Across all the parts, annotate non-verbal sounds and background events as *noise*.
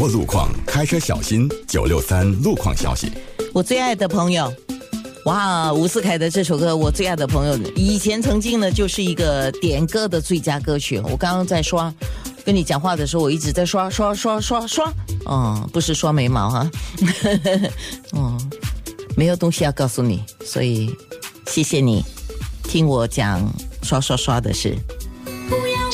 握路况，开车小心。九六三路况消息。我最爱的朋友，哇，吴思凯的这首歌《我最爱的朋友》，以前曾经呢就是一个点歌的最佳歌曲。我刚刚在刷，跟你讲话的时候，我一直在刷刷刷刷刷，哦，不是刷眉毛哈，*laughs* 哦，没有东西要告诉你，所以谢谢你听我讲刷刷刷的事。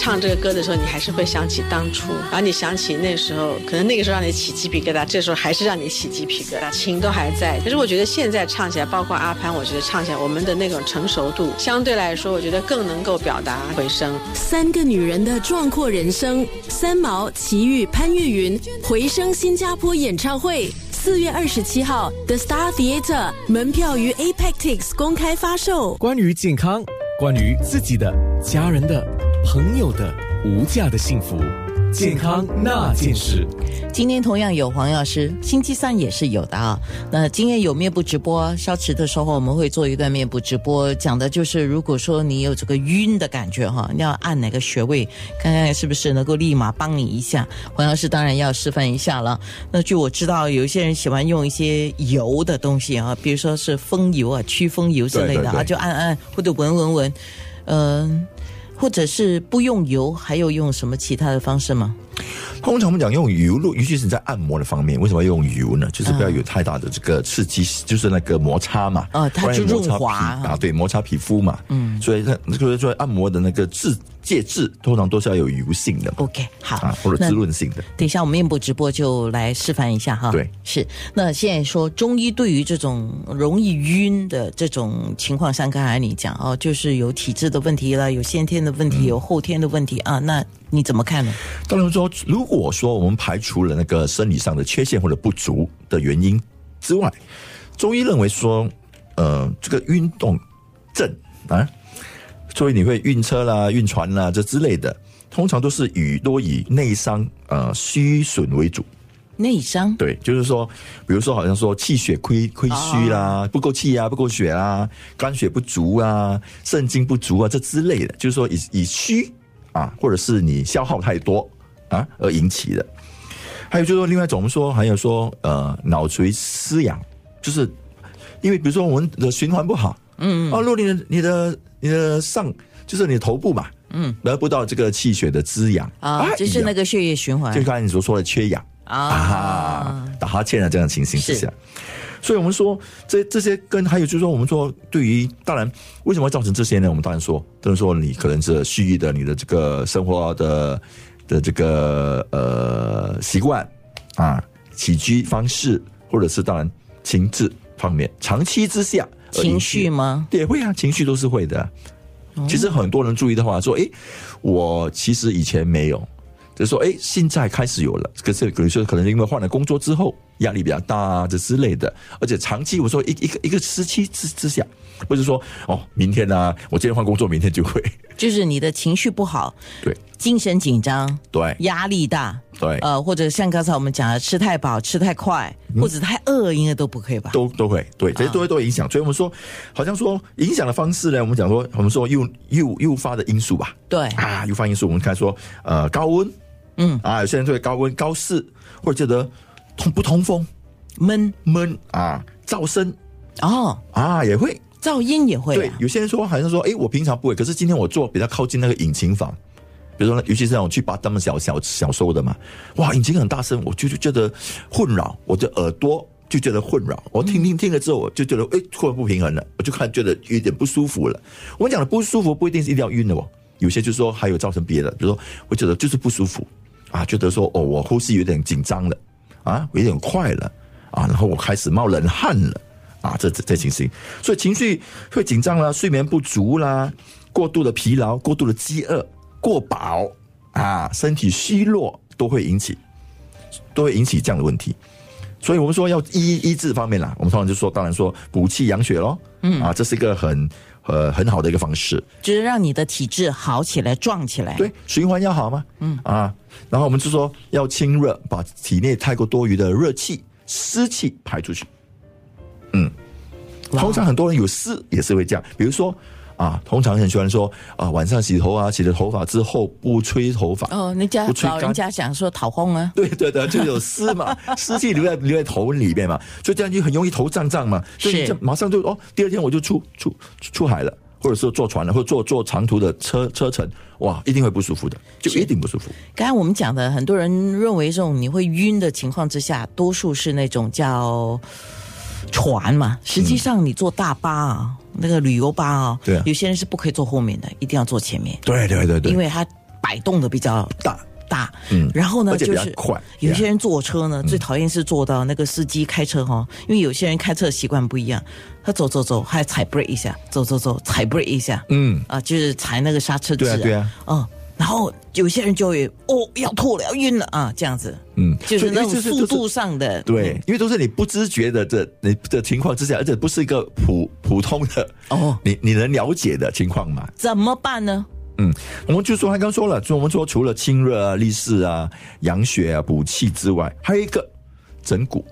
唱这个歌的时候，你还是会想起当初，然后你想起那时候，可能那个时候让你起鸡皮疙瘩，这时候还是让你起鸡皮疙瘩，情都还在。可是我觉得现在唱起来，包括阿潘，我觉得唱起来，我们的那种成熟度相对来说，我觉得更能够表达回声。三个女人的壮阔人生，三毛、齐豫、潘越云，回声新加坡演唱会，四月二十七号，The Star Theatre，门票于 Apectix 公开发售。关于健康，关于自己的、家人的。朋友的无价的幸福，健康那件事。今天同样有黄药师，星期三也是有的啊。那今天有面部直播，消迟的时候我们会做一段面部直播，讲的就是如果说你有这个晕的感觉哈，你要按哪个穴位，看看是不是能够立马帮你一下。黄药师当然要示范一下了。那据我知道，有一些人喜欢用一些油的东西啊，比如说是风油啊、驱风油之类的啊，就按按或者闻闻闻，嗯。或者是不用油，还有用什么其他的方式吗？通常我们讲用油，尤其是在按摩的方面，为什么要用油呢？就是不要有太大的这个刺激，就是那个摩擦嘛。啊，它就润滑啊，对，摩擦皮肤嘛。嗯，所以它那个说按摩的那个质。介质通常都是要有油性的，OK，好，或者滋润性的。等一下我们面部直播就来示范一下哈。对，是。那现在说中医对于这种容易晕的这种情况，像刚才你讲哦，就是有体质的问题了，有先天的问题，有后天的问题啊，那你怎么看呢？当然说，如果说我们排除了那个生理上的缺陷或者不足的原因之外，中医认为说，呃，这个运动症啊。所以你会晕车啦、晕船啦这之类的，通常都是以多以内伤呃虚损为主。内伤对，就是说，比如说好像说气血亏亏虚啦，不够气啊，不够血啊，肝血不足啊，肾精不足啊，这之类的，就是说以以虚啊，或者是你消耗太多啊而引起的。还有就是说，另外一种我们说还有说呃脑垂失养，就是因为比如说我们的循环不好，嗯，哦，如果你的你的你的上就是你的头部嘛，嗯，得不到这个气血的滋养啊，就是那个血液循环，就刚才你所说的缺氧啊，打哈欠啊这样的情形之下，所以我们说这这些跟还有就是说，我们说对于当然为什么会造成这些呢？我们当然说，都是说你可能是蓄意的，你的这个生活的的这个呃习惯啊，起居方式，或者是当然情志方面，长期之下。情绪吗？也会啊，情绪都是会的。其实很多人注意的话说，诶，我其实以前没有，就是说，哎，现在开始有了。可是，比如说，可能因为换了工作之后，压力比较大啊，这之类的。而且长期，我说一一个一个时期之之下，不是说哦，明天呢，我今天换工作，明天就会。*laughs* *laughs* 就是你的情绪不好，对，精神紧张，对，压力大，对，呃，或者像刚才我们讲的，吃太饱、吃太快，或者太饿，应该都不可以吧？都都会，对，这些都会都会影响。所以我们说，好像说影响的方式呢，我们讲说，我们说诱诱诱发的因素吧，对，啊，诱发因素，我们看说，呃，高温，嗯，啊，有些人对高温、高湿，或者觉得通不通风，闷闷啊，噪声，哦，啊，也会。噪音也会对，有些人说好像说，哎，我平常不会，可是今天我坐比较靠近那个引擎房，比如说，尤其是那种去把他们小小小收的嘛，哇，引擎很大声，我就就觉得困扰，我的耳朵就觉得混扰，我听听听了之后，我就觉得哎，突然不平衡了，我就看觉得有点不舒服了。我们讲的不舒服不一定是一定要晕的哦，有些就是说还有造成别的，比如说我觉得就是不舒服啊，觉得说哦，我呼吸有点紧张了啊，有点快了啊，然后我开始冒冷汗了。啊，这这这情形，所以情绪会紧张啦，睡眠不足啦，过度的疲劳、过度的饥饿、过饱啊，身体虚弱都会引起，都会引起这样的问题。所以我们说要医医治方面啦，我们通常就说，当然说补气养血喽。嗯啊，这是一个很呃很好的一个方式，就是让你的体质好起来、壮起来。对，循环要好吗？嗯啊，然后我们就说要清热，把体内太过多余的热气、湿气排出去。嗯，通常很多人有湿也是会这样，比如说啊，通常很喜欢说啊，晚上洗头啊，洗了头发之后不吹头发。哦，人家不吹人家想说讨风啊，对对对，就有湿嘛，*laughs* 湿气留在留在头里面嘛，所以这样就很容易头胀胀嘛，所以你就马上就哦，第二天我就出出出海了，或者是坐船了，或者坐坐长途的车车程，哇，一定会不舒服的，就一定不舒服。刚才我们讲的，很多人认为这种你会晕的情况之下，多数是那种叫船嘛。实际上，你坐大巴啊，那个旅游巴啊，对啊。有些人是不可以坐后面的，一定要坐前面，对对对对，因为它摆动的比较大大。嗯。然后呢，就是快有些人坐车呢，最讨厌是坐到那个司机开车哈，因为有些人开车习惯不一样，他走走走还踩 brake 一下，走走走踩 brake 一下，嗯，啊，就是踩那个刹车啊、对啊对啊，嗯，然后有些人就会哦要吐了要晕了啊，这样子，嗯就是那种速度上的，对，因为都是你不知觉的这你的情况之下，而且不是一个普普通的哦，你你能了解的情况嘛。怎么办呢？嗯，我们就说他刚说了，就我们说除了清热啊、利湿啊、养血啊、补气之外，还有一个整骨。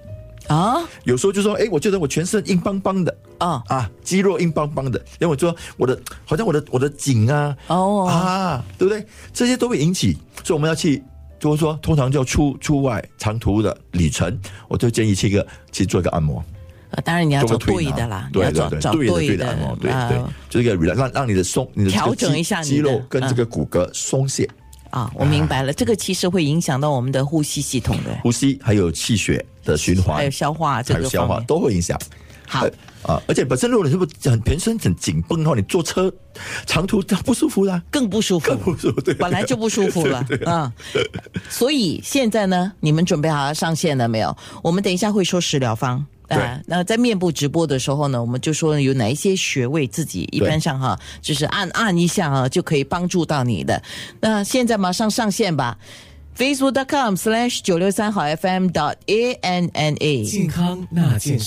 啊？有时候就说，哎，我觉得我全身硬邦邦的哦啊，肌肉硬邦邦的，因为我说我的好像我的我的颈啊，哦。啊，对不对？这些都会引起，所以我们要去，就是说通常叫出出外长途的旅程，我就建议去一个去做一个按摩，呃，当然你要找对的啦，对对对，对的对对的按摩，对啊。对，就是一个让让你的松，你的调整一下肌肉跟嗯这个骨骼松懈。啊，我明白了，这个其实会影响到我们的呼吸系统的，呼吸还有气血的循环，还有消化这还有消化。都会影响。好呃啊，而且本身如果你是不是很全身很紧绷的话，你坐车长途不舒服啦。更不舒服，更不舒服对本来就不舒服 *laughs* 了啊、所以现在呢，你们准备好要上线了没有？我们等一下会说食疗方。对啊，那在面部直播的时候呢，我们就说有哪一些穴位自己一般上哈，就是按按一下啊，就可以帮助到你的。那现在马上上线吧，facebook.com/slash 九六三好 FM dot a n n a。健康那件事。